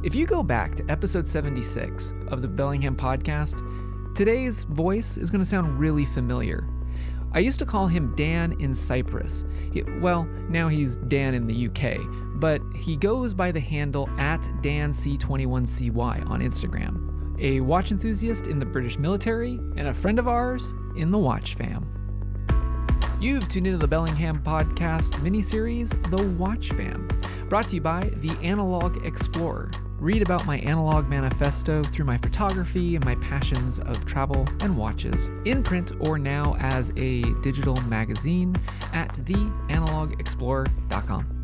If you go back to episode 76 of the Bellingham podcast, today's voice is going to sound really familiar. I used to call him Dan in Cyprus. He, well, now he's Dan in the UK, but he goes by the handle at DanC21CY on Instagram. A watch enthusiast in the British military and a friend of ours in the Watch fam. You've tuned into the Bellingham Podcast miniseries, The Watch Fam, brought to you by The Analog Explorer. Read about my analog manifesto through my photography and my passions of travel and watches, in print or now as a digital magazine at theanalogexplorer.com.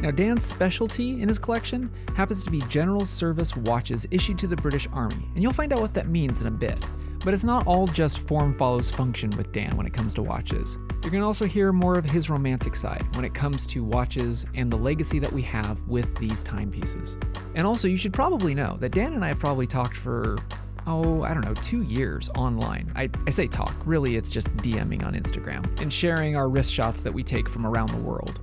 Now, Dan's specialty in his collection happens to be general service watches issued to the British Army, and you'll find out what that means in a bit. But it's not all just form follows function with Dan when it comes to watches. You're going to also hear more of his romantic side when it comes to watches and the legacy that we have with these timepieces. And also, you should probably know that Dan and I have probably talked for, oh, I don't know, two years online. I, I say talk, really, it's just DMing on Instagram and sharing our wrist shots that we take from around the world.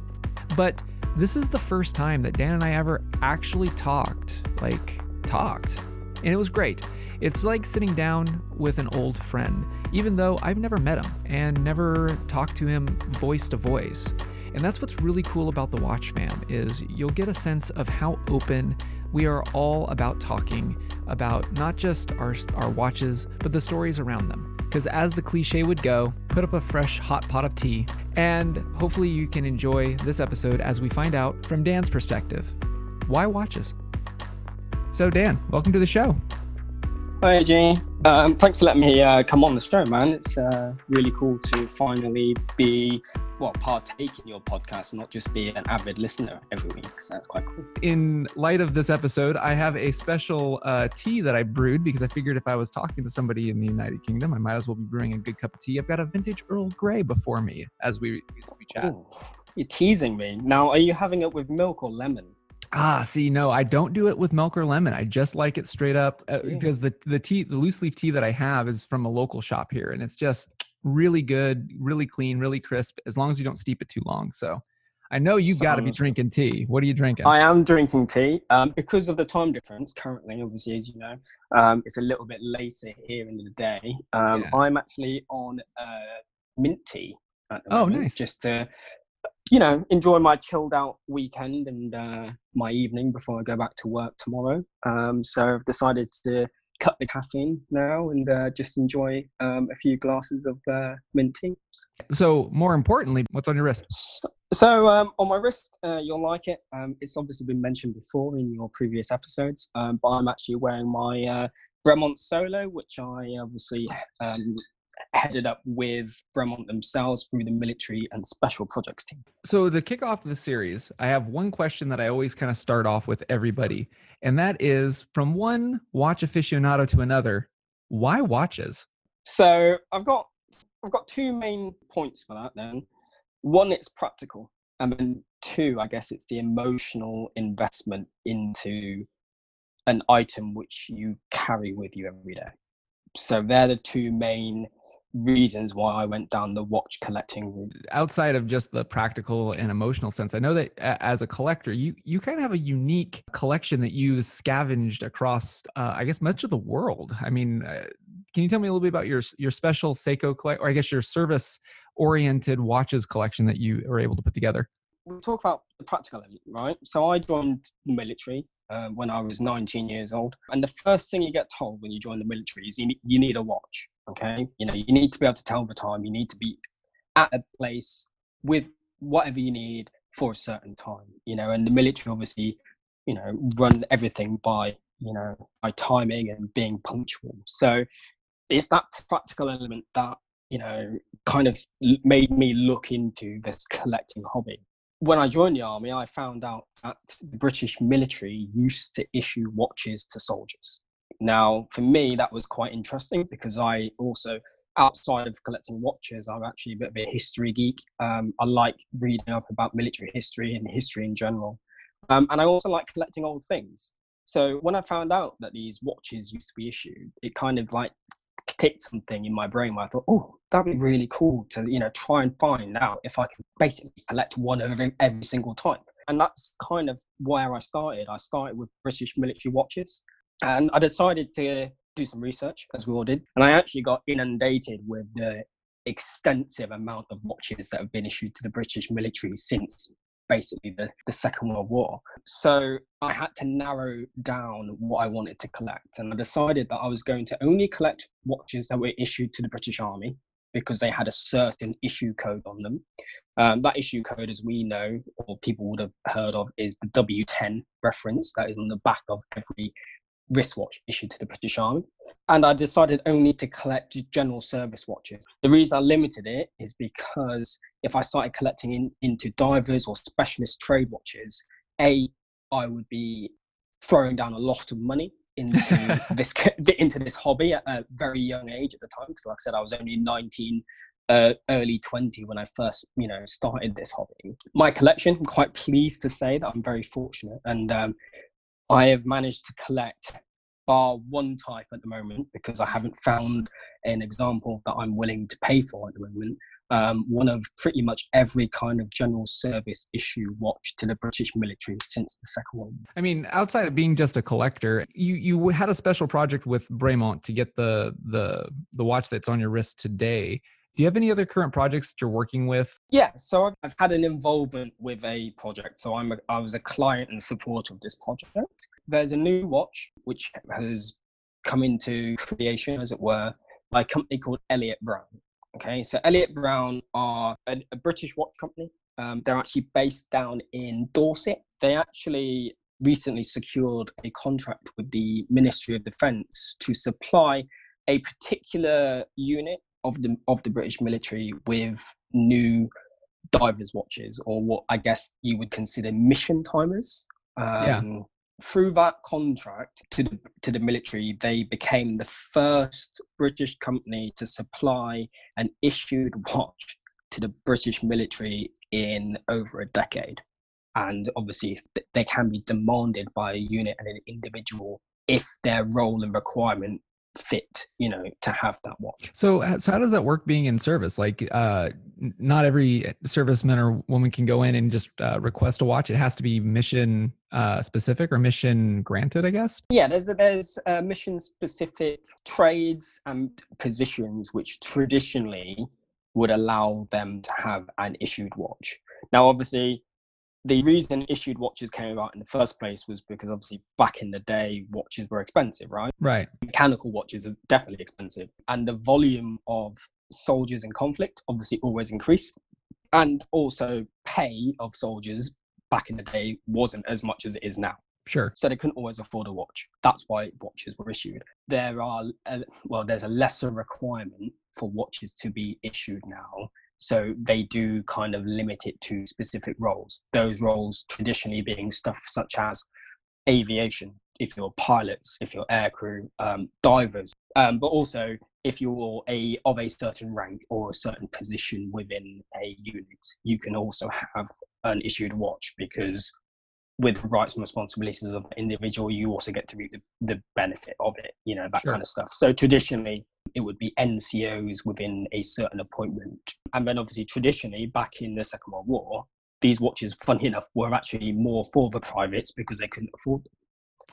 But this is the first time that Dan and I ever actually talked. Like, talked. And it was great. It's like sitting down with an old friend, even though I've never met him and never talked to him voice to voice. And that's what's really cool about the Watch Fam is you'll get a sense of how open we are all about talking about not just our our watches, but the stories around them. Because as the cliche would go, put up a fresh hot pot of tea, and hopefully you can enjoy this episode as we find out from Dan's perspective. Why watches? So Dan, welcome to the show. Hi, Gene. Um, thanks for letting me uh, come on the show, man. It's uh, really cool to finally be, well, partake in your podcast not just be an avid listener every week. So that's quite cool. In light of this episode, I have a special uh, tea that I brewed because I figured if I was talking to somebody in the United Kingdom, I might as well be brewing a good cup of tea. I've got a vintage Earl Grey before me as we, we chat. Ooh, you're teasing me. Now, are you having it with milk or lemon? Ah, see, no, I don't do it with milk or lemon. I just like it straight up uh, Yeah. because the the tea, the loose leaf tea that I have is from a local shop here, and it's just really good, really clean, really crisp. As long as you don't steep it too long. So, I know you've got to be drinking tea. What are you drinking? I am drinking tea um, because of the time difference currently, obviously, as you know. Um, it's a little bit later here in the day. Um, Yeah. I'm actually on uh, mint tea Oh, moment, nice. Just to, you know, enjoy my chilled out weekend and uh, my evening before I go back to work tomorrow. Um, so I've decided to cut the caffeine now and uh, just enjoy um, a few glasses of uh, mint tea. so, more importantly, what's on your wrist? So, so um, on my wrist, uh, you'll like it. Um, it's obviously been mentioned before in your previous episodes, um, but I'm actually wearing my uh, Bremont Solo, which I obviously um, headed up with Bremont themselves through the military and special projects team. So, to kick off the series, I have one question that I always kind of start off with everybody, and that is from one watch aficionado to another, why watches? So I've got I've got two main points for that. Then one, it's practical, and then two, I guess it's the emotional investment into an item which you carry with you every day. So they're the two main reasons why I went down the watch collecting route. outside of just the practical and emotional sense i know that as a collector you you kind of have a unique collection that you scavenged across uh, i guess much of the world i mean uh, can you tell me a little bit about your your special seiko collect or i guess your service oriented watches collection that you were able to put together we talk about the practical element, right? So I joined the military um, when I was 19 years old, and the first thing you get told when you join the military is you you need a watch. Okay, you know you need to be able to tell the time. You need to be at a place with whatever you need for a certain time. You know, and the military obviously, you know, runs everything by you know by timing and being punctual. So it's that practical element that you know kind of made me look into this collecting hobby when I joined the army, I found out that the British military used to issue watches to soldiers. Now, for me, that was quite interesting because I also, outside of collecting watches, I'm actually a bit of a history geek. Um, I like reading up about military history and history in general. Um, and I also like collecting old things. So when I found out that these watches used to be issued, it kind of like ticked something in my brain where I thought, oh, that'd be really cool to, you know, try and find out if I can basically collect one of every, every single time. And that's kind of where I started. I started with British military watches and I decided to do some research, as we all did. And I actually got inundated with the extensive amount of watches that have been issued to the British military since basically the, the Second World War. So I had to narrow down what I wanted to collect. And I decided that I was going to only collect watches that were issued to the British Army because they had a certain issue code on them. Um, that issue code, as we know, or people would have heard of, is the W10 reference that is on the back of every wristwatch issued to the British Army. And I decided only to collect general service watches. The reason I limited it is because if I started collecting in, into divers or specialist trade watches, A, I would be throwing down a lot of money into this into this hobby at a very young age at the time because like i said i was only 19 uh, early 20 when i first you know started this hobby my collection i'm quite pleased to say that i'm very fortunate and um, i have managed to collect bar one type at the moment because I haven't found an example that I'm willing to pay for at the moment. Um, one of pretty much every kind of general service issue watch to the British military since the Second World War. I mean, outside of being just a collector, you you had a special project with Bremont to get the the the watch that's on your wrist today. Do you have any other current projects that you're working with? Yeah, so I've had an involvement with a project. So I'm a, I was a client and support of this project. There's a new watch which has come into creation, as it were, by a company called Elliot Brown. Okay, so Elliot Brown are a, a British watch company. Um, they're actually based down in Dorset. They actually recently secured a contract with the Ministry of Defence to supply a particular unit of the of the British military with new divers watches, or what I guess you would consider mission timers. Um, yeah. Through that contract to the to the military, they became the first British company to supply an issued watch to the British military in over a decade. And obviously, they can be demanded by a unit and an individual if their role and requirement fit you know to have that watch. So so how does that work being in service? Like uh not every serviceman or woman can go in and just uh, request a watch. It has to be mission uh specific or mission granted i guess? Yeah there's there's uh, mission specific trades and positions which traditionally would allow them to have an issued watch. Now obviously the reason issued watches came about in the first place was because obviously back in the day watches were expensive right right mechanical watches are definitely expensive and the volume of soldiers in conflict obviously always increased and also pay of soldiers back in the day wasn't as much as it is now Sure. So they couldn't always afford a watch. That's why watches were issued. There are, a, well, there's a lesser requirement for watches to be issued now so they do kind of limit it to specific roles. Those roles traditionally being stuff such as aviation, if you're pilots, if you're aircrew, um, divers, um, but also if you're a of a certain rank or a certain position within a unit, you can also have an issued watch because with rights and responsibilities of the individual, you also get to reap the, the benefit of it, you know, that sure. kind of stuff. So traditionally, it would be NCOs within a certain appointment. And then obviously, traditionally, back in the Second World War, these watches, funny enough, were actually more for the privates because they couldn't afford them.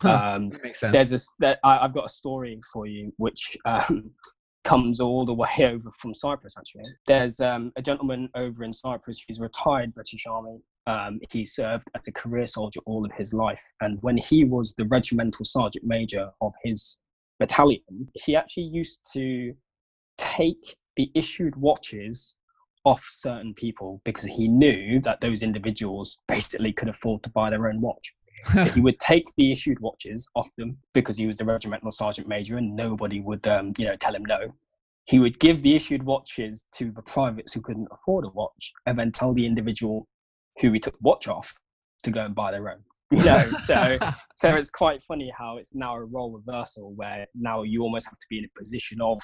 Huh, um, that makes sense. There's a, there, I, have got a story for you, which um, comes all the way over from Cyprus. Actually, there's um, a gentleman over in Cyprus who's retired British Army. Um, he served as a career soldier all of his life, and when he was the regimental sergeant major of his battalion, he actually used to take the issued watches off certain people because he knew that those individuals basically could afford to buy their own watch. so he would take the issued watches off them because he was the regimental sergeant major and nobody would um, you know tell him no he would give the issued watches to the privates who couldn't afford a watch and then tell the individual who we took watch off to go and buy their own you know so so it's quite funny how it's now a role reversal where now you almost have to be in a position of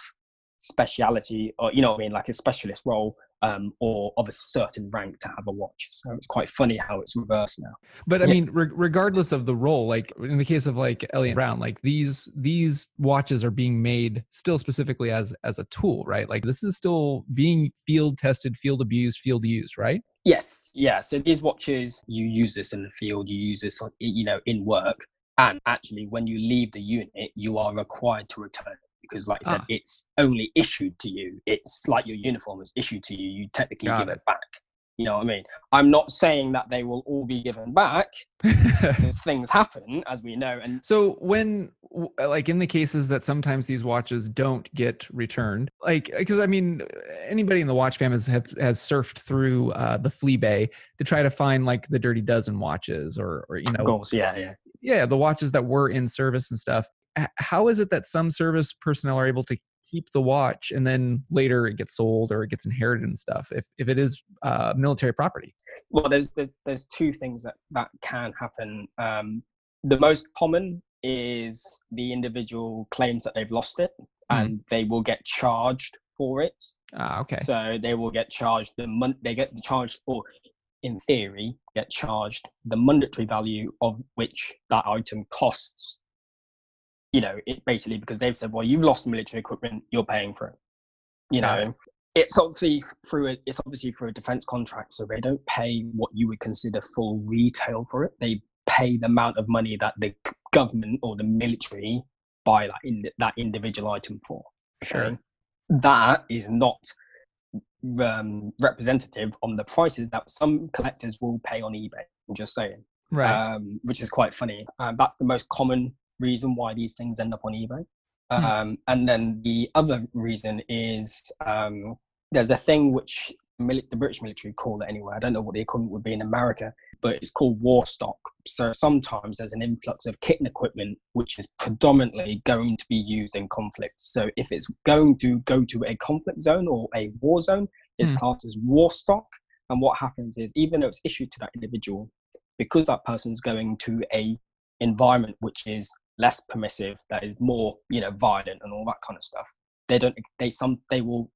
speciality or you know what i mean like a specialist role um, or of a certain rank to have a watch. So it's quite funny how it's reversed now. But I mean, re- regardless of the role, like in the case of like Elliot Brown, like these these watches are being made still specifically as as a tool, right? Like this is still being field tested, field abused, field used, right? Yes, yeah. So these watches, you use this in the field, you use this, you know, in work, and actually, when you leave the unit, you are required to return it because, like I said, ah. it's only issued to you. It's like your uniform is issued to you. You technically Got give it. it back. You know what I mean? I'm not saying that they will all be given back because things happen, as we know. And so, when, like, in the cases that sometimes these watches don't get returned, like, because I mean, anybody in the watch fam has has surfed through uh, the flea bay to try to find like the Dirty Dozen watches, or, or you know, goals. Yeah, yeah, yeah, the watches that were in service and stuff. How is it that some service personnel are able to keep the watch and then later it gets sold or it gets inherited and stuff if, if it is uh, military property. Well there's, there's, there's two things that that can happen. Um, the most common is the individual claims that they've lost it mm. and they will get charged for it. Ah, okay. So they will get charged the month they get charged or in theory get charged the monetary value of which that item costs you know, it basically because they've said, well, you've lost military equipment, you're paying for it. You know, it's obviously through a, it's obviously through a defense contract, so they don't pay what you would consider full retail for it. They pay the amount of money that the government or the military buy that in that individual item for. Sure. That is not um, representative on the prices that some collectors will pay on eBay. I'm just saying, right? Um, which is quite funny. Um, that's the most common reason why these things end up on eBay. Mm. Um, and then the other reason is um, there's a thing which the British military call it anyway. I don't know what the equivalent would be in America, but it's called war stock. So sometimes there's an influx of kit and equipment which is predominantly going to be used in conflict. So if it's going to go to a conflict zone or a war zone, it's mm. classed as war stock. And what happens is, even though it's issued to that individual, because that person's going to a environment which is less permissive, that is more, you know, violent and all that kind of stuff. They don't. They some. They will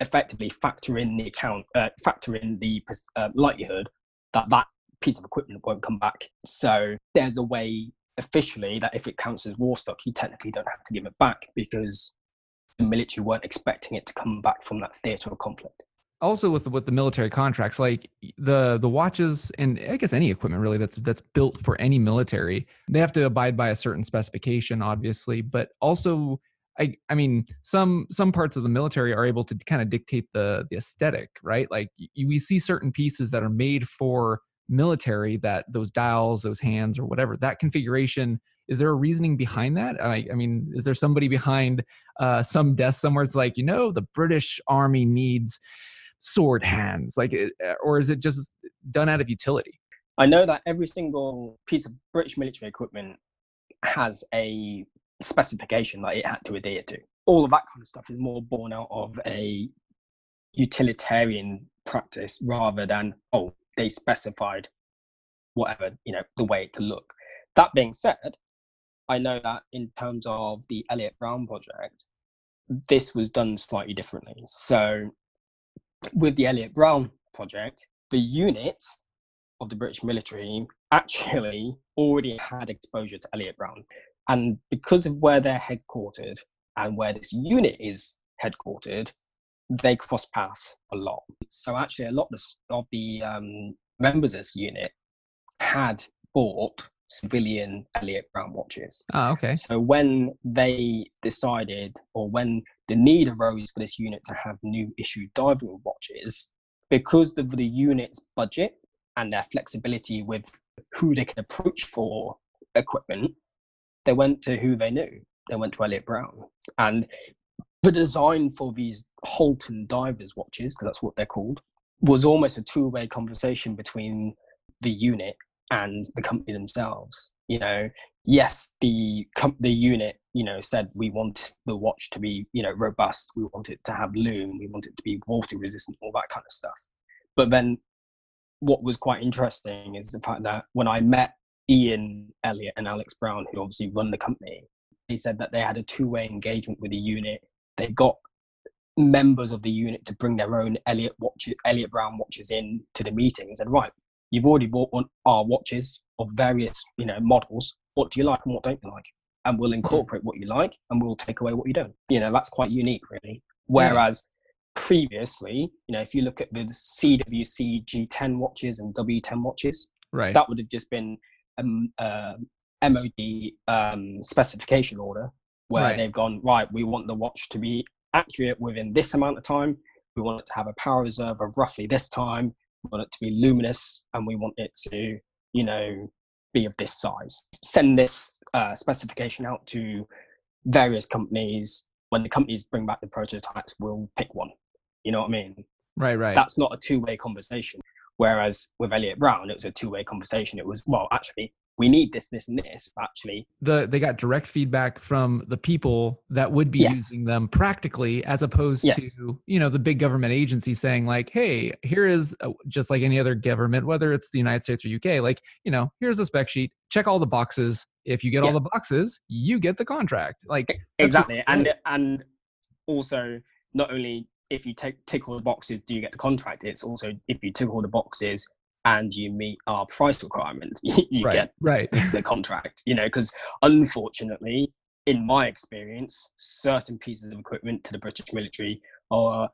effectively factor in the account, uh, factor in the uh, likelihood that that piece of equipment won't come back. So there's a way officially that if it counts as war stock, you technically don't have to give it back because the military weren't expecting it to come back from that theatre of conflict also with the, with the military contracts like the the watches and i guess any equipment really that's that's built for any military they have to abide by a certain specification obviously but also i i mean some some parts of the military are able to kind of dictate the the aesthetic right? Like you, we see certain pieces that are made for military that those dials those hands or whatever that configuration is there a reasoning behind that? I, I mean is there somebody behind uh, some desk somewhere it's like you know the british army needs sword hands like eh, eh, or is it just done out of utility? I know that every single piece of british military equipment has a specification that it had to adhere to. All of that kind of stuff is more born out of a utilitarian practice rather than oh they specified whatever you know the way to look. That being said i know that in terms of the elliot brown project this was done slightly differently. So with the Elliot Brown project, the unit of the British military actually already had exposure to Elliot Brown. And because of where they're headquartered and where this unit is headquartered, they cross paths a lot. So actually, a lot of the um, members of this unit had bought civilian Elliot Brown watches. Oh, okay. So when they decided, or when the need arose for this unit to have new issued diving watches, because of the unit's budget and their flexibility with who they can approach for equipment, they went to who they knew. They went to Elliot Brown. And the design for these Holton divers watches, because that's what they're called, was almost a two way conversation between the unit and the company themselves. You know, yes, the com- the unit, you know, said we want the watch to be, you know, robust. We want it to have lume. We want it to be water resistant. All that kind of stuff. But then, what was quite interesting is the fact that when I met Ian Elliott and Alex Brown, who obviously run the company, they said that they had a two-way engagement with the unit. They got members of the unit to bring their own Elliott watch, Elliot Brown watches in to the meeting and said, right, You've already bought one, our watches of various, you know, models. What do you like and what don't you like? And we'll incorporate what you like and we'll take away what you don't. You know, that's quite unique, really. Whereas yeah. previously, you know, if you look at the CWC G10 watches and W10 watches, Right. that would have just been um, uh, MOD um, specification order where Right. they've gone right. We want the watch to be accurate within this amount of time. We want it to have a power reserve of roughly this time. We want it to be luminous, and we want it to, you know, be of this size. Send this uh, specification out to various companies. When the companies bring back the prototypes, we'll pick one. You know what I mean? right. Right. that's not a two-way conversation whereas with elliot brown it was a two-way conversation it was well actually we need this this and this actually. The they got direct feedback from the people that would be Yes. using them practically as opposed Yes. to you know the big government agency saying like hey here is a, just like any other government whether it's the united states or uk like you know here's the spec sheet. Check all the boxes. If you get all the boxes you get the contract. Like exactly. and and also not only if you take tick all the boxes do you get the contract? It's also if you tick all the boxes and you meet our price requirement you right get right. the contract you know because unfortunately in my experience certain pieces of equipment to the british military are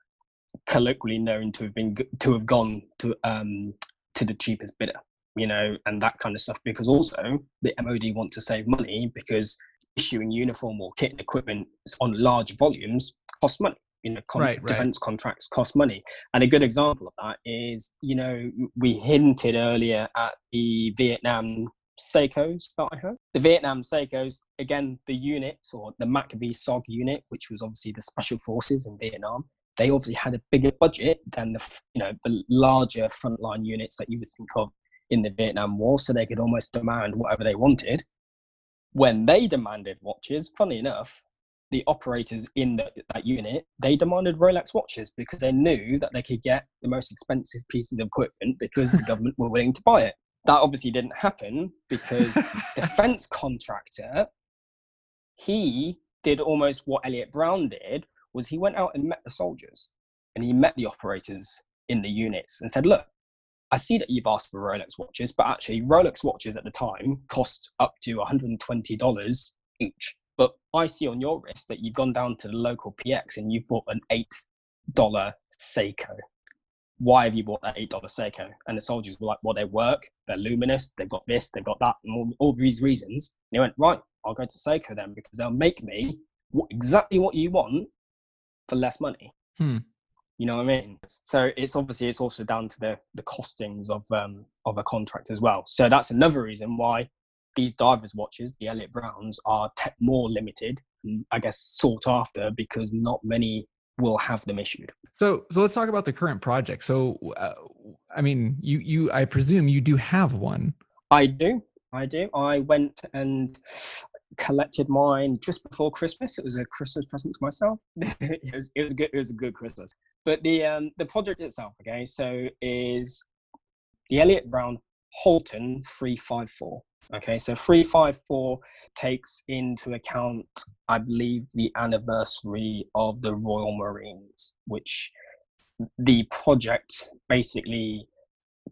colloquially known to have been to have gone to um to the cheapest bidder you know and that kind of stuff because also the mod want to save money because issuing uniform or kit and equipment on large volumes costs money you know con- Right, right. defense contracts cost money and a good example of that is you know we hinted earlier at the vietnam Seikos that I heard. The Vietnam Seikos, again, the units or the MACV-SOG unit, which was obviously the special forces in Vietnam, they obviously had a bigger budget than the you know the larger frontline units that you would think of in the Vietnam War, so they could almost demand whatever they wanted. When they demanded watches, funny enough, the operators in the, that unit they demanded Rolex watches because they knew that they could get the most expensive pieces of equipment because the government were willing to buy it. That obviously didn't happen because defense contractor he did almost what Elliot Brown did was he went out and met the soldiers and he met the operators in the units and said, look, I see that you've asked for Rolex watches, but actually Rolex watches at the time cost up to $120 each. But I see on your wrist that you've gone down to the local PX and you've bought an $8 Seiko. Why have you bought that $8 Seiko? And the soldiers were like, well, they work, they're luminous, they've got this, they've got that, and all, all these reasons. And he went, right, I'll go to Seiko then because they'll make me exactly what you want for less money. Hmm. You know what I mean? So it's obviously it's also down to the the costings of um of a contract as well. So that's another reason why these divers watches, the Elliot Browns, are te- more limited and I guess sought after because not many will have them issued. so so let's talk about the current project so uh, i mean you you i presume you do have one I do, I do. I went and collected mine just before Christmas. It was a Christmas present to myself. it was it was a good it was a good Christmas. But the um the project itself, okay, so is the Elliot Brown Holton 354. Okay, so 354 takes into account, I believe, the anniversary of the Royal Marines, which the project basically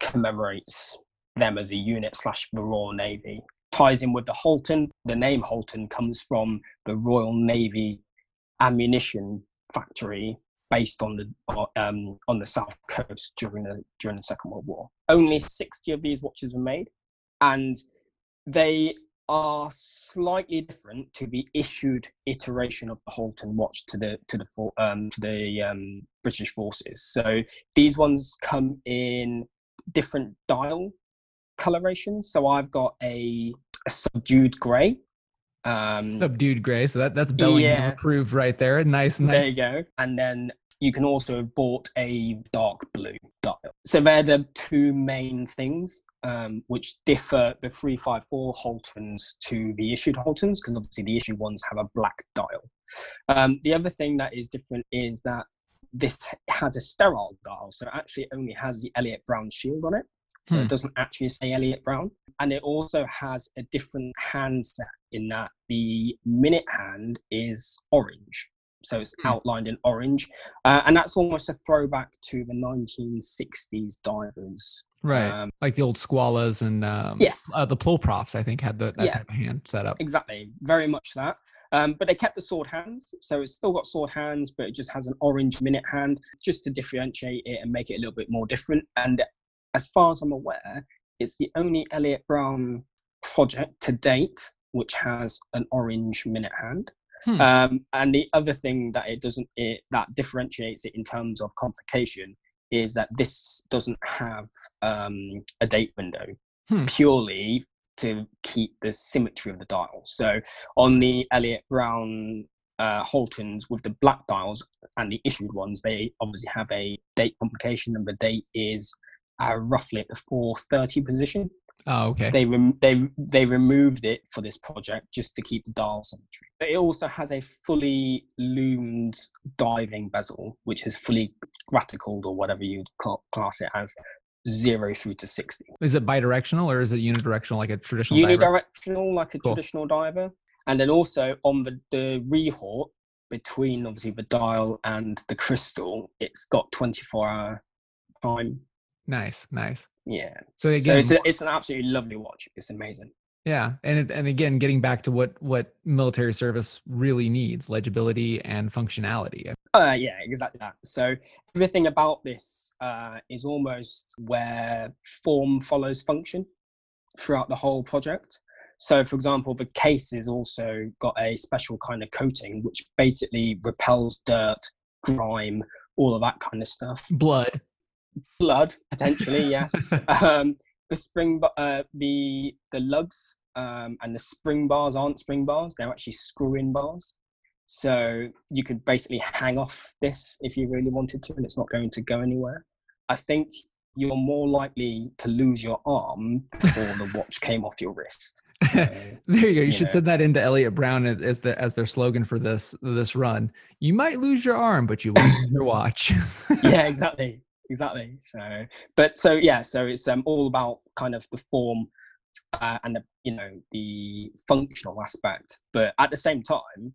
commemorates them as a unit slash the Royal Navy. Ties in with the Holton. The name Holton comes from the Royal Navy ammunition factory based on the um, on the south coast during the during the Second World War. Only 60 of these watches were made, and they are slightly different to the issued iteration of the Holton watch to the to the for, um, to the um, British forces. So these ones come in different dial colorations. So I've got a, a subdued grey. Um, subdued gray so that that's bellingham Yeah. approved right there nice nice. there you go. And then you can also have bought a dark blue dial. So they're the two main things um, which differ the 354 Holtons to the issued Holtons, because obviously the issued ones have a black dial. Um, the other thing that is different is that this has a sterile dial, so it actually only has the Elliot Brown shield on it. So Hmm. it doesn't actually say Elliot Brown. And it also has a different handset in that the minute hand is orange. So it's Hmm. outlined in orange. Uh, and that's almost a throwback to the 1960s divers. right Um, like the old Squales and um yes. uh, the Ploprofs, i think had the, that Yeah. type of hand set up Exactly, very much that. Um, but they kept the sword hands, so it's still got sword hands, but it just has an orange minute hand just to differentiate it and make it a little bit more different. And as far as I'm aware, it's the only Elliot Brown project to date which has an orange minute hand. Hmm. Um, and the other thing that it doesn't it that differentiates it in terms of complication is that this doesn't have um, a date window hmm. purely to keep the symmetry of the dials. So on the Elliot Brown uh, Holtons with the black dials and the issued ones, they obviously have a date complication, and the date is uh, roughly at the 430 position. Oh, okay. They rem- they they removed it for this project just to keep the dial symmetry. But it also has a fully loomed diving bezel, which is fully graticled or whatever you'd class it as, zero through to sixty. Is it bidirectional or is it unidirectional like a traditional? Unidirectional, diver? like a cool. traditional diver, and then also on the the rehaut between obviously the dial and the crystal, it's got twenty four hour time. Nice, nice. Yeah. So again, so it's, a, it's an absolutely lovely watch. It's amazing. Yeah, and it, and again, getting back to what what military service really needs: legibility and functionality. Uh, yeah, exactly that. So everything about this uh, is almost where form follows function throughout the whole project. So, for example, the case has also got a special kind of coating which basically repels dirt, grime, all of that kind of stuff. Blood blood potentially yes um, the spring uh, the the lugs um, and the spring bars aren't spring bars they're actually screw in bars so you could basically hang off this if you really wanted to and it's not going to go anywhere i think you're more likely to lose your arm before the watch came off your wrist. So, there you go. You, you should know. send that into Elliot Brown as the as their slogan for this this run. You might lose your arm, but you won't lose your watch. yeah, exactly exactly. So, but so yeah, so it's um, all about kind of the form uh, and the you know the functional aspect, but at the same time,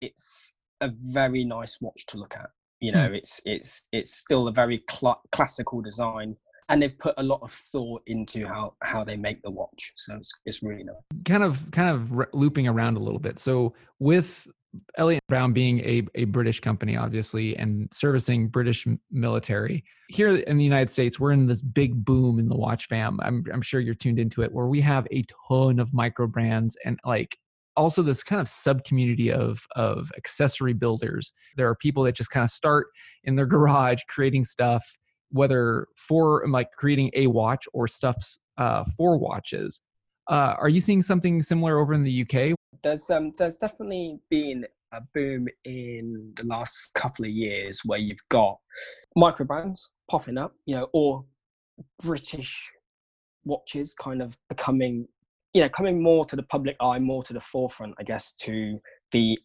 it's a very nice watch to look at. You know, hmm. it's it's it's still a very cl- classical design and they've put a lot of thought into how how they make the watch so it's, it's really nice kind of kind of re- looping around a little bit so with Elliot Brown being a, a British company, obviously, and servicing British military. Here in the United States, we're in this big boom in the watch fam. I'm, I'm sure you're tuned into it, where we have a ton of micro brands and like also this kind of sub community of of accessory builders. There are people that just kind of start in their garage creating stuff, whether for like creating a watch or stuffs uh, for watches. Uh, are you seeing something similar over in the UK? There's um there's definitely been a boom in the last couple of years where you've got micro brands popping up, you know, or British watches kind of becoming, you know, coming more to the public eye, more to the forefront, I guess, to the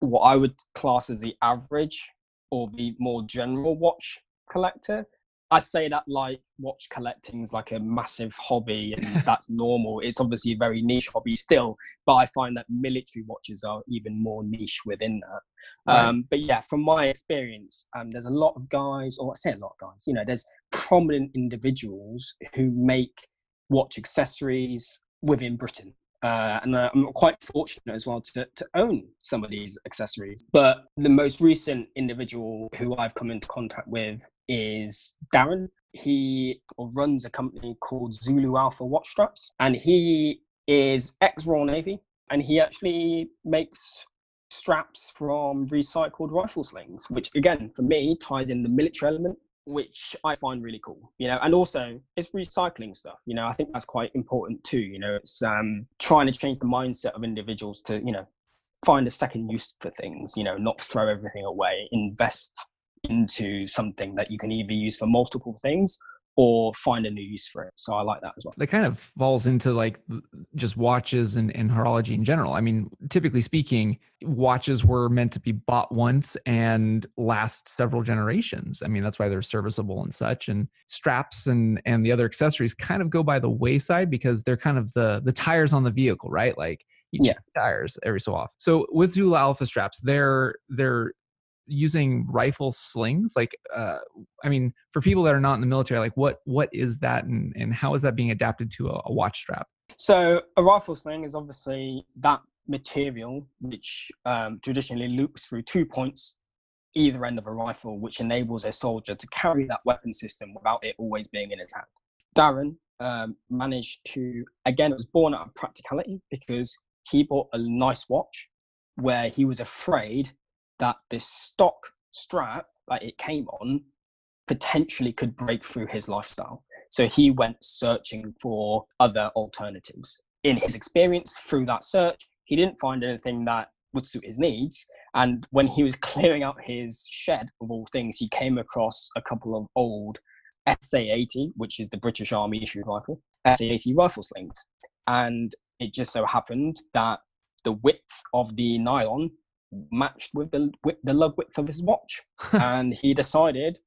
what I would class as the average or the more general watch collector. I say that like watch collecting is like a massive hobby and that's normal. It's obviously a very niche hobby still, but I find that military watches are even more niche within that. Right. Um, but yeah, from my experience, um, there's a lot of guys, or I say a lot of guys, you know, there's prominent individuals who make watch accessories within Britain. Uh, and uh, I'm quite fortunate as well to, to own some of these accessories. But the most recent individual who I've come into contact with is Darren. He runs a company called Zulu Alpha Watch Straps, and he is ex Royal Navy, and he actually makes straps from recycled rifle slings, which again for me ties in the military element which I find really cool, you know, and also it's recycling stuff, you know, I think that's quite important too, you know, it's um, trying to change the mindset of individuals to, you know, find a second use for things, you know, not throw everything away, invest into something that you can either use for multiple things or find a new use for it. So I like that as well. That kind of falls into like just watches and, and horology in general. I mean, typically speaking, watches were meant to be bought once and last several generations. I mean, that's why they're serviceable and such. And straps and and the other accessories kind of go by the wayside because they're kind of the the tires on the vehicle, right? Like yeah tires every so often. So with Zulu Alpha straps, they're they're using rifle slings like uh i mean for people that are not in the military like what what is that and and how is that being adapted to a, a watch strap so a rifle sling is obviously that material which um, traditionally loops through two points either end of a rifle, which enables a soldier to carry that weapon system without it always being in his hand. Darren um, managed to, again, it was born out of practicality because he bought a nice watch where he was afraid that this stock strap that it came on potentially could break through his lifestyle. So he went searching for other alternatives. In his experience through that search, he didn't find anything that would suit his needs. And when he was clearing out his shed of all things, he came across a couple of old SA 80, which is the British Army issued rifle, SA 80 rifle slings. And it just so happened that the width of the nylon matched with the, with the lug width of his watch. and he decided,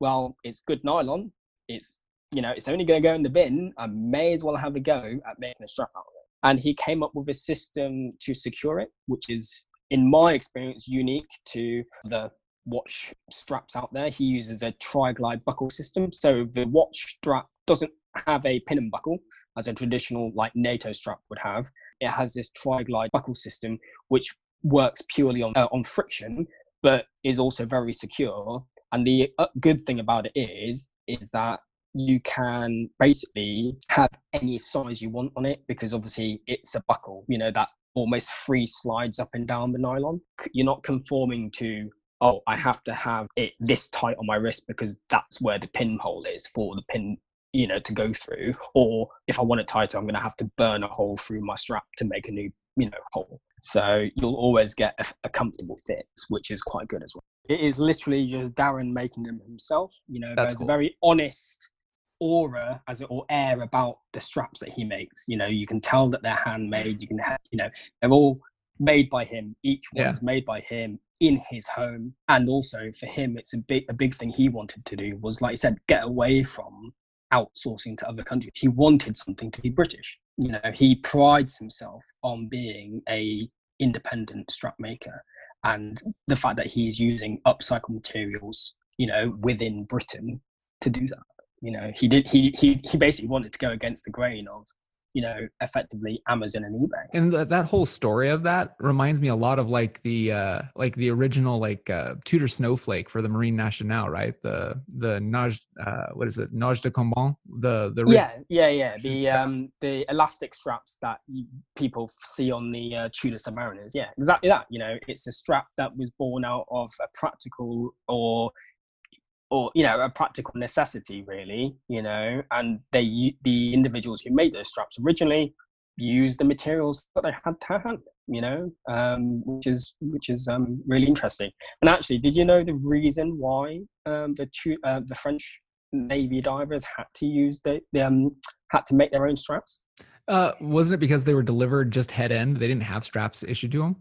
well, it's good nylon. It's, you know, it's only going to go in the bin. I may as well have a go at making a strap out of it. And he came up with a system to secure it, which is, in my experience, unique to the watch straps out there. He uses a tri-glide buckle system. So the watch strap doesn't have a pin and buckle as a traditional like NATO strap would have. It has this tri-glide buckle system which works purely on uh, on friction, but is also very secure. And the uh, good thing about it is is that you can basically have any size you want on it because obviously it's a buckle. You know that almost free slides up and down the nylon. You're not conforming to oh, I have to have it this tight on my wrist because that's where the pinhole is for the pin, you know, to go through. Or if I want it tighter, I'm going to have to burn a hole through my strap to make a new, you know, hole. So you'll always get a, a comfortable fit, which is quite good as well. It is literally just Darren making them himself. You know, that's there's cool. a very honest aura as it or air about the straps that he makes. You know, you can tell that they're handmade. You can, have, you know, they're all made by him. Each one yeah. is made by him in his home and also for him it's a big a big thing he wanted to do was like I said get away from outsourcing to other countries he wanted something to be british you know he prides himself on being a independent strap maker and the fact that he's using upcycled materials you know within britain to do that. You know he did he he, he basically wanted to go against the grain of you know effectively amazon and ebay. And th- that whole story of that reminds me a lot of like the uh like the original like uh tudor snowflake for the marine nationale right? The the nage uh what is it? Nage de combat the the yeah yeah yeah. The um the elastic straps that people see on the uh, tudor submariners. Yeah exactly that. You know it's a strap that was born out of a practical or or you know a practical necessity really you know and they the individuals who made those straps originally used the materials that they had to hand you know um, which is which is um, really interesting. And actually did you know the reason why um, the uh, the french navy divers had to use the, the um, had to make their own straps? Uh, wasn't it because they were delivered just head end? They didn't have straps issued to them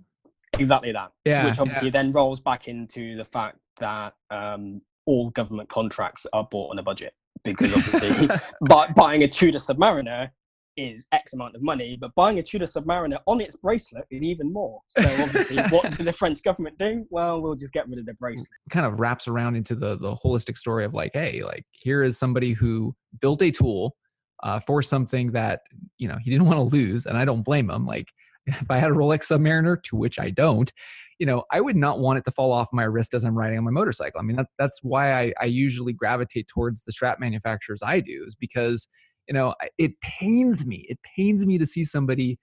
exactly that yeah which obviously yeah. then rolls back into the fact that um, all government contracts are bought on a budget because obviously buy, buying a Tudor Submariner is X amount of money, but buying a Tudor Submariner on its bracelet is even more. So obviously, what did the French government do? Well, we'll just get rid of the bracelet. Kind of wraps around into the the holistic story of like, hey, like here is somebody who built a tool uh, for something that you know he didn't want to lose, and I don't blame him. Like if I had a Rolex Submariner, to which I don't, you know, I would not want it to fall off my wrist as I'm riding on my motorcycle. I mean, that, that's why I, I usually gravitate towards the strap manufacturers I do, is because, you know, it pains me. It pains me to see somebody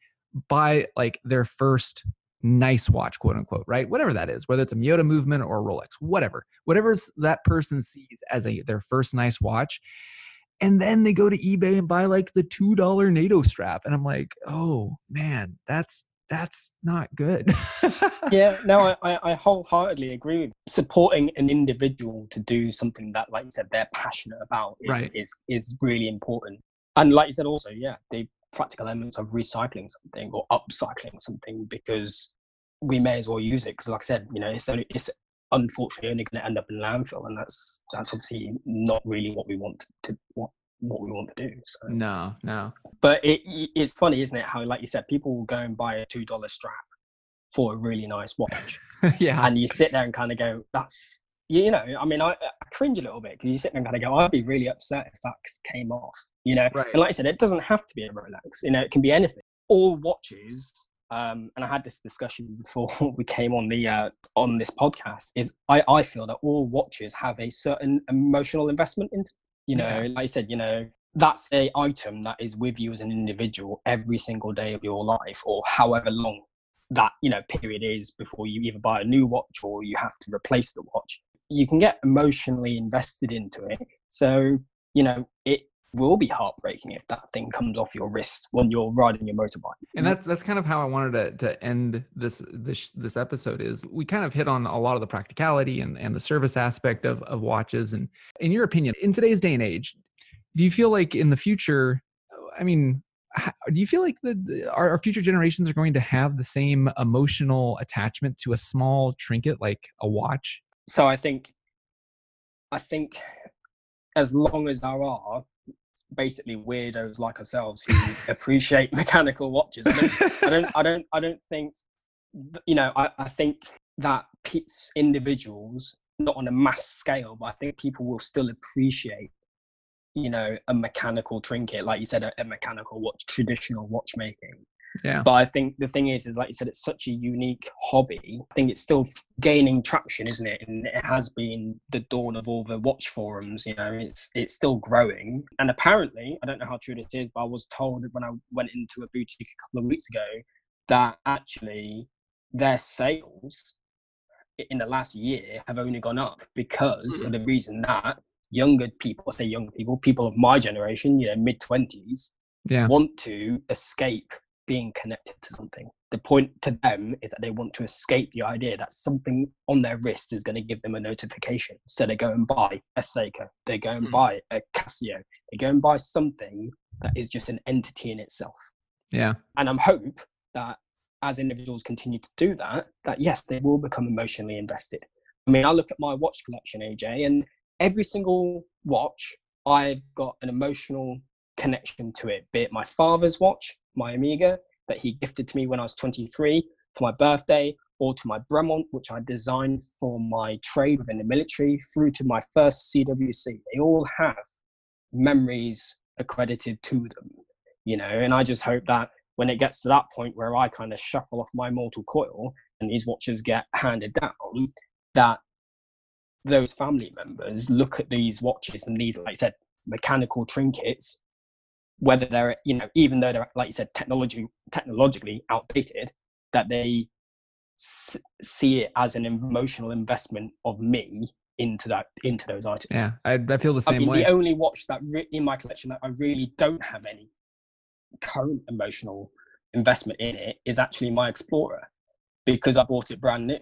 buy like their first nice watch, quote unquote, right? Whatever that is, whether it's a Miyota movement or a Rolex, whatever, whatever that person sees as a their first nice watch. And then they go to eBay and buy like the $2 NATO strap. And I'm like, oh man, that's that's not good. yeah, no, I, I wholeheartedly agree with supporting an individual to do something that, like you said, they're passionate about is, right. is, is really important. And like you said, also, yeah, the practical elements of recycling something or upcycling something because we may as well use it because, like I said, you know, it's only it's unfortunately only going to end up in landfill, and that's that's obviously not really what we want to what what we want to do. So. No, no. But it, it's funny, isn't it? How, like you said, people will go and buy a two dollar strap for a really nice watch. yeah. And you sit there and kind of go, "That's," you know. I mean, I, I cringe a little bit because you sit there and kind of go, "I'd be really upset if that came off," you know. Right. And like I said, it doesn't have to be a Rolex. You know, it can be anything. All watches um, and I had this discussion before we came on the uh, on this podcast, is I, I feel that all watches have a certain emotional investment into you know, yeah. like I said, you know, that's a item that is with you as an individual every single day of your life or however long that you know period is before you either buy a new watch or you have to replace the watch you can get emotionally invested into it so you know it will be heartbreaking if that thing comes off your wrist when you're riding your motorbike. And that's that's kind of how I wanted to, to end this this this episode is we kind of hit on a lot of the practicality and, and the service aspect of, of watches. And in your opinion, in today's day and age, do you feel like in the future, I mean, do you feel like the our, our future generations are going to have the same emotional attachment to a small trinket like a watch? So I think I think as long as there are basically weirdos like ourselves who appreciate mechanical watches. I don't, I don't, I don't, I don't think, you know, I, I think that individuals, not on a mass scale, but I think people will still appreciate, you know, a mechanical trinket, like you said, a, a mechanical watch, traditional watchmaking. Yeah. But I think the thing is, is like you said, it's such a unique hobby. I think it's still gaining traction, isn't it? And it has been the dawn of all the watch forums. You know, it's it's still growing. And apparently, I don't know how true this is, but I was told when I went into a boutique a couple of weeks ago that actually their sales in the last year have only gone up because mm. of the reason that younger people, I say younger people, people of my generation, you know, mid twenties, yeah. want to escape being connected to something. The point to them is that they want to escape the idea that something on their wrist is going to give them a notification. So they go and buy a Seiko, they go and hmm. buy a Casio, they go and buy something that is just an entity in itself. Yeah. And I'm hope that as individuals continue to do that, that yes, they will become emotionally invested. I mean, I look at my watch collection, AJ, and every single watch, I've got an emotional connection to it, be it my father's watch, my Omega that he gifted to me when I was 23 for my birthday, or to my Bremont, which I designed for my trade within the military, through to my first CWC. They all have memories accredited to them, you know, and I just hope that when it gets to that point where I kind of shuffle off my mortal coil and these watches get handed down, that those family members look at these watches and these, like I said, mechanical trinkets whether they're you know even though they're like you said technology technologically outdated that they s- see it as an emotional investment of me into that into those items yeah i, I feel the same I mean, way. the only watch that re- in my collection that i really don't have any current emotional investment in it is actually my explorer because i bought it brand new.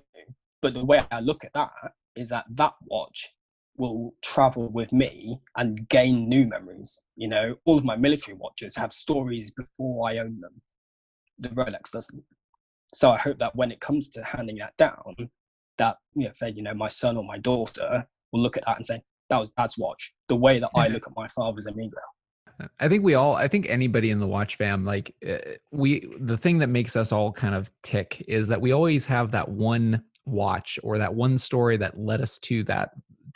But the way i look at that is that that watch will travel with me and gain new memories. You know, all of my military watches have stories before I own them. The Rolex doesn't. So I hope that when it comes to handing that down, that you know, say, you know, my son or my daughter will look at that and say, that was dad's watch. The way that I look at my father's Omega. I think we all, I think anybody in the watch fam, like uh, we, the thing that makes us all kind of tick is that we always have that one watch or that one story that led us to that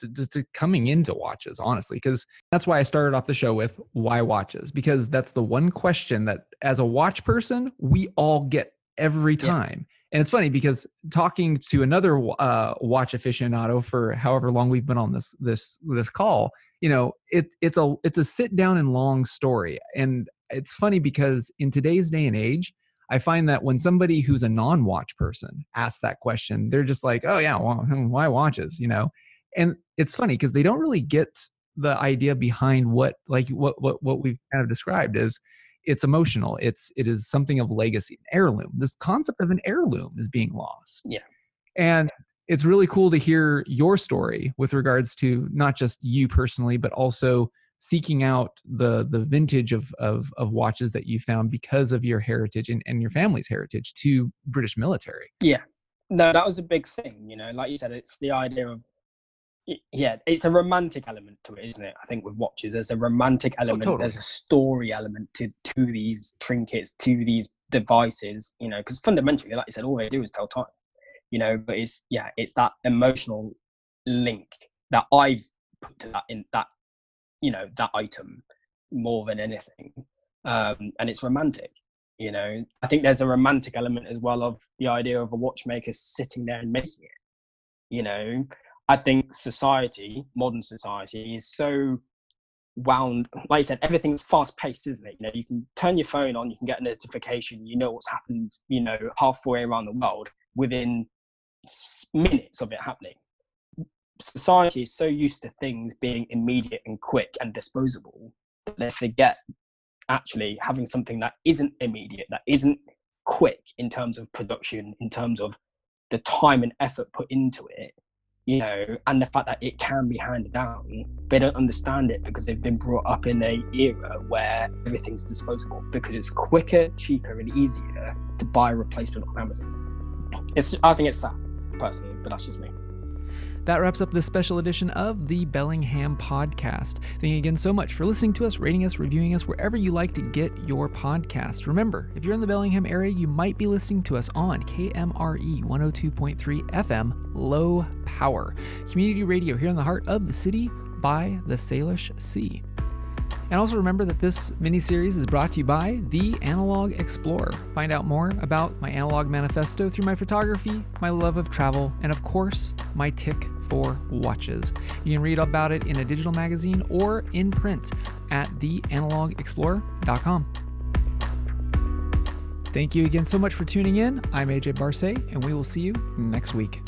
to, to coming into watches, honestly, because that's why I started off the show with why watches, because that's the one question that as a watch person, we all get every time. Yeah. And it's funny because talking to another uh, watch aficionado for however long we've been on this this this call, you know, it it's a it's a sit down and long story, and it's funny because in today's day and age, I find that when somebody who's a non-watch person asks that question, they're just like, "Oh yeah, well, why watches?" You know, and it's funny because they don't really get the idea behind what like what what what we've kind of described is it's emotional it's it is something of legacy an heirloom. This concept of an heirloom is being lost. Yeah. And it's really cool to hear your story with regards to not just you personally but also seeking out the the vintage of of, of watches that you found because of your heritage and, and your family's heritage to british military. Yeah. No that was a big thing you know like you said it's the idea of yeah it's a romantic element to it isn't it i think with watches there's a romantic oh, element oh, totally. there's a story element to to these trinkets to these devices you know because fundamentally like you said all they do is tell time you know but it's yeah it's that emotional link that i've put to that in that you know that item more than anything um and it's romantic You know, I think there's a romantic element as well of the idea of a watchmaker sitting there and making it. You know, I think society, modern society, is so wound like I said everything's fast paced isn't it? You know you can turn your phone on you can get a notification you know what's happened you know halfway around the world within minutes of it happening. Society is so used to things being immediate and quick and disposable that they forget actually having something that isn't immediate that isn't quick in terms of production in terms of the time and effort put into it you know, and the fact that it can be handed down, they don't understand it because they've been brought up in a era where everything's disposable because it's quicker, cheaper, and easier to buy a replacement on Amazon. It's I think it's that personally, but that's just me. That wraps up this special edition of the Bellingham Podcast. Thank you again so much for listening to us, rating us, reviewing us wherever you like to get your podcast. Remember, if you're in the Bellingham area, you might be listening to us on KMRE 102.3 FM, low power. Community radio here in the heart of the city by the Salish Sea. And also remember that this mini series is brought to you by The Analog Explorer. Find out more about my analog manifesto through my photography, my love of travel, and of course, my tick for watches. You can read about it in a digital magazine or in print at theanalogexplorer.com. Thank you again so much for tuning in. I'm AJ Barse, and we will see you next week.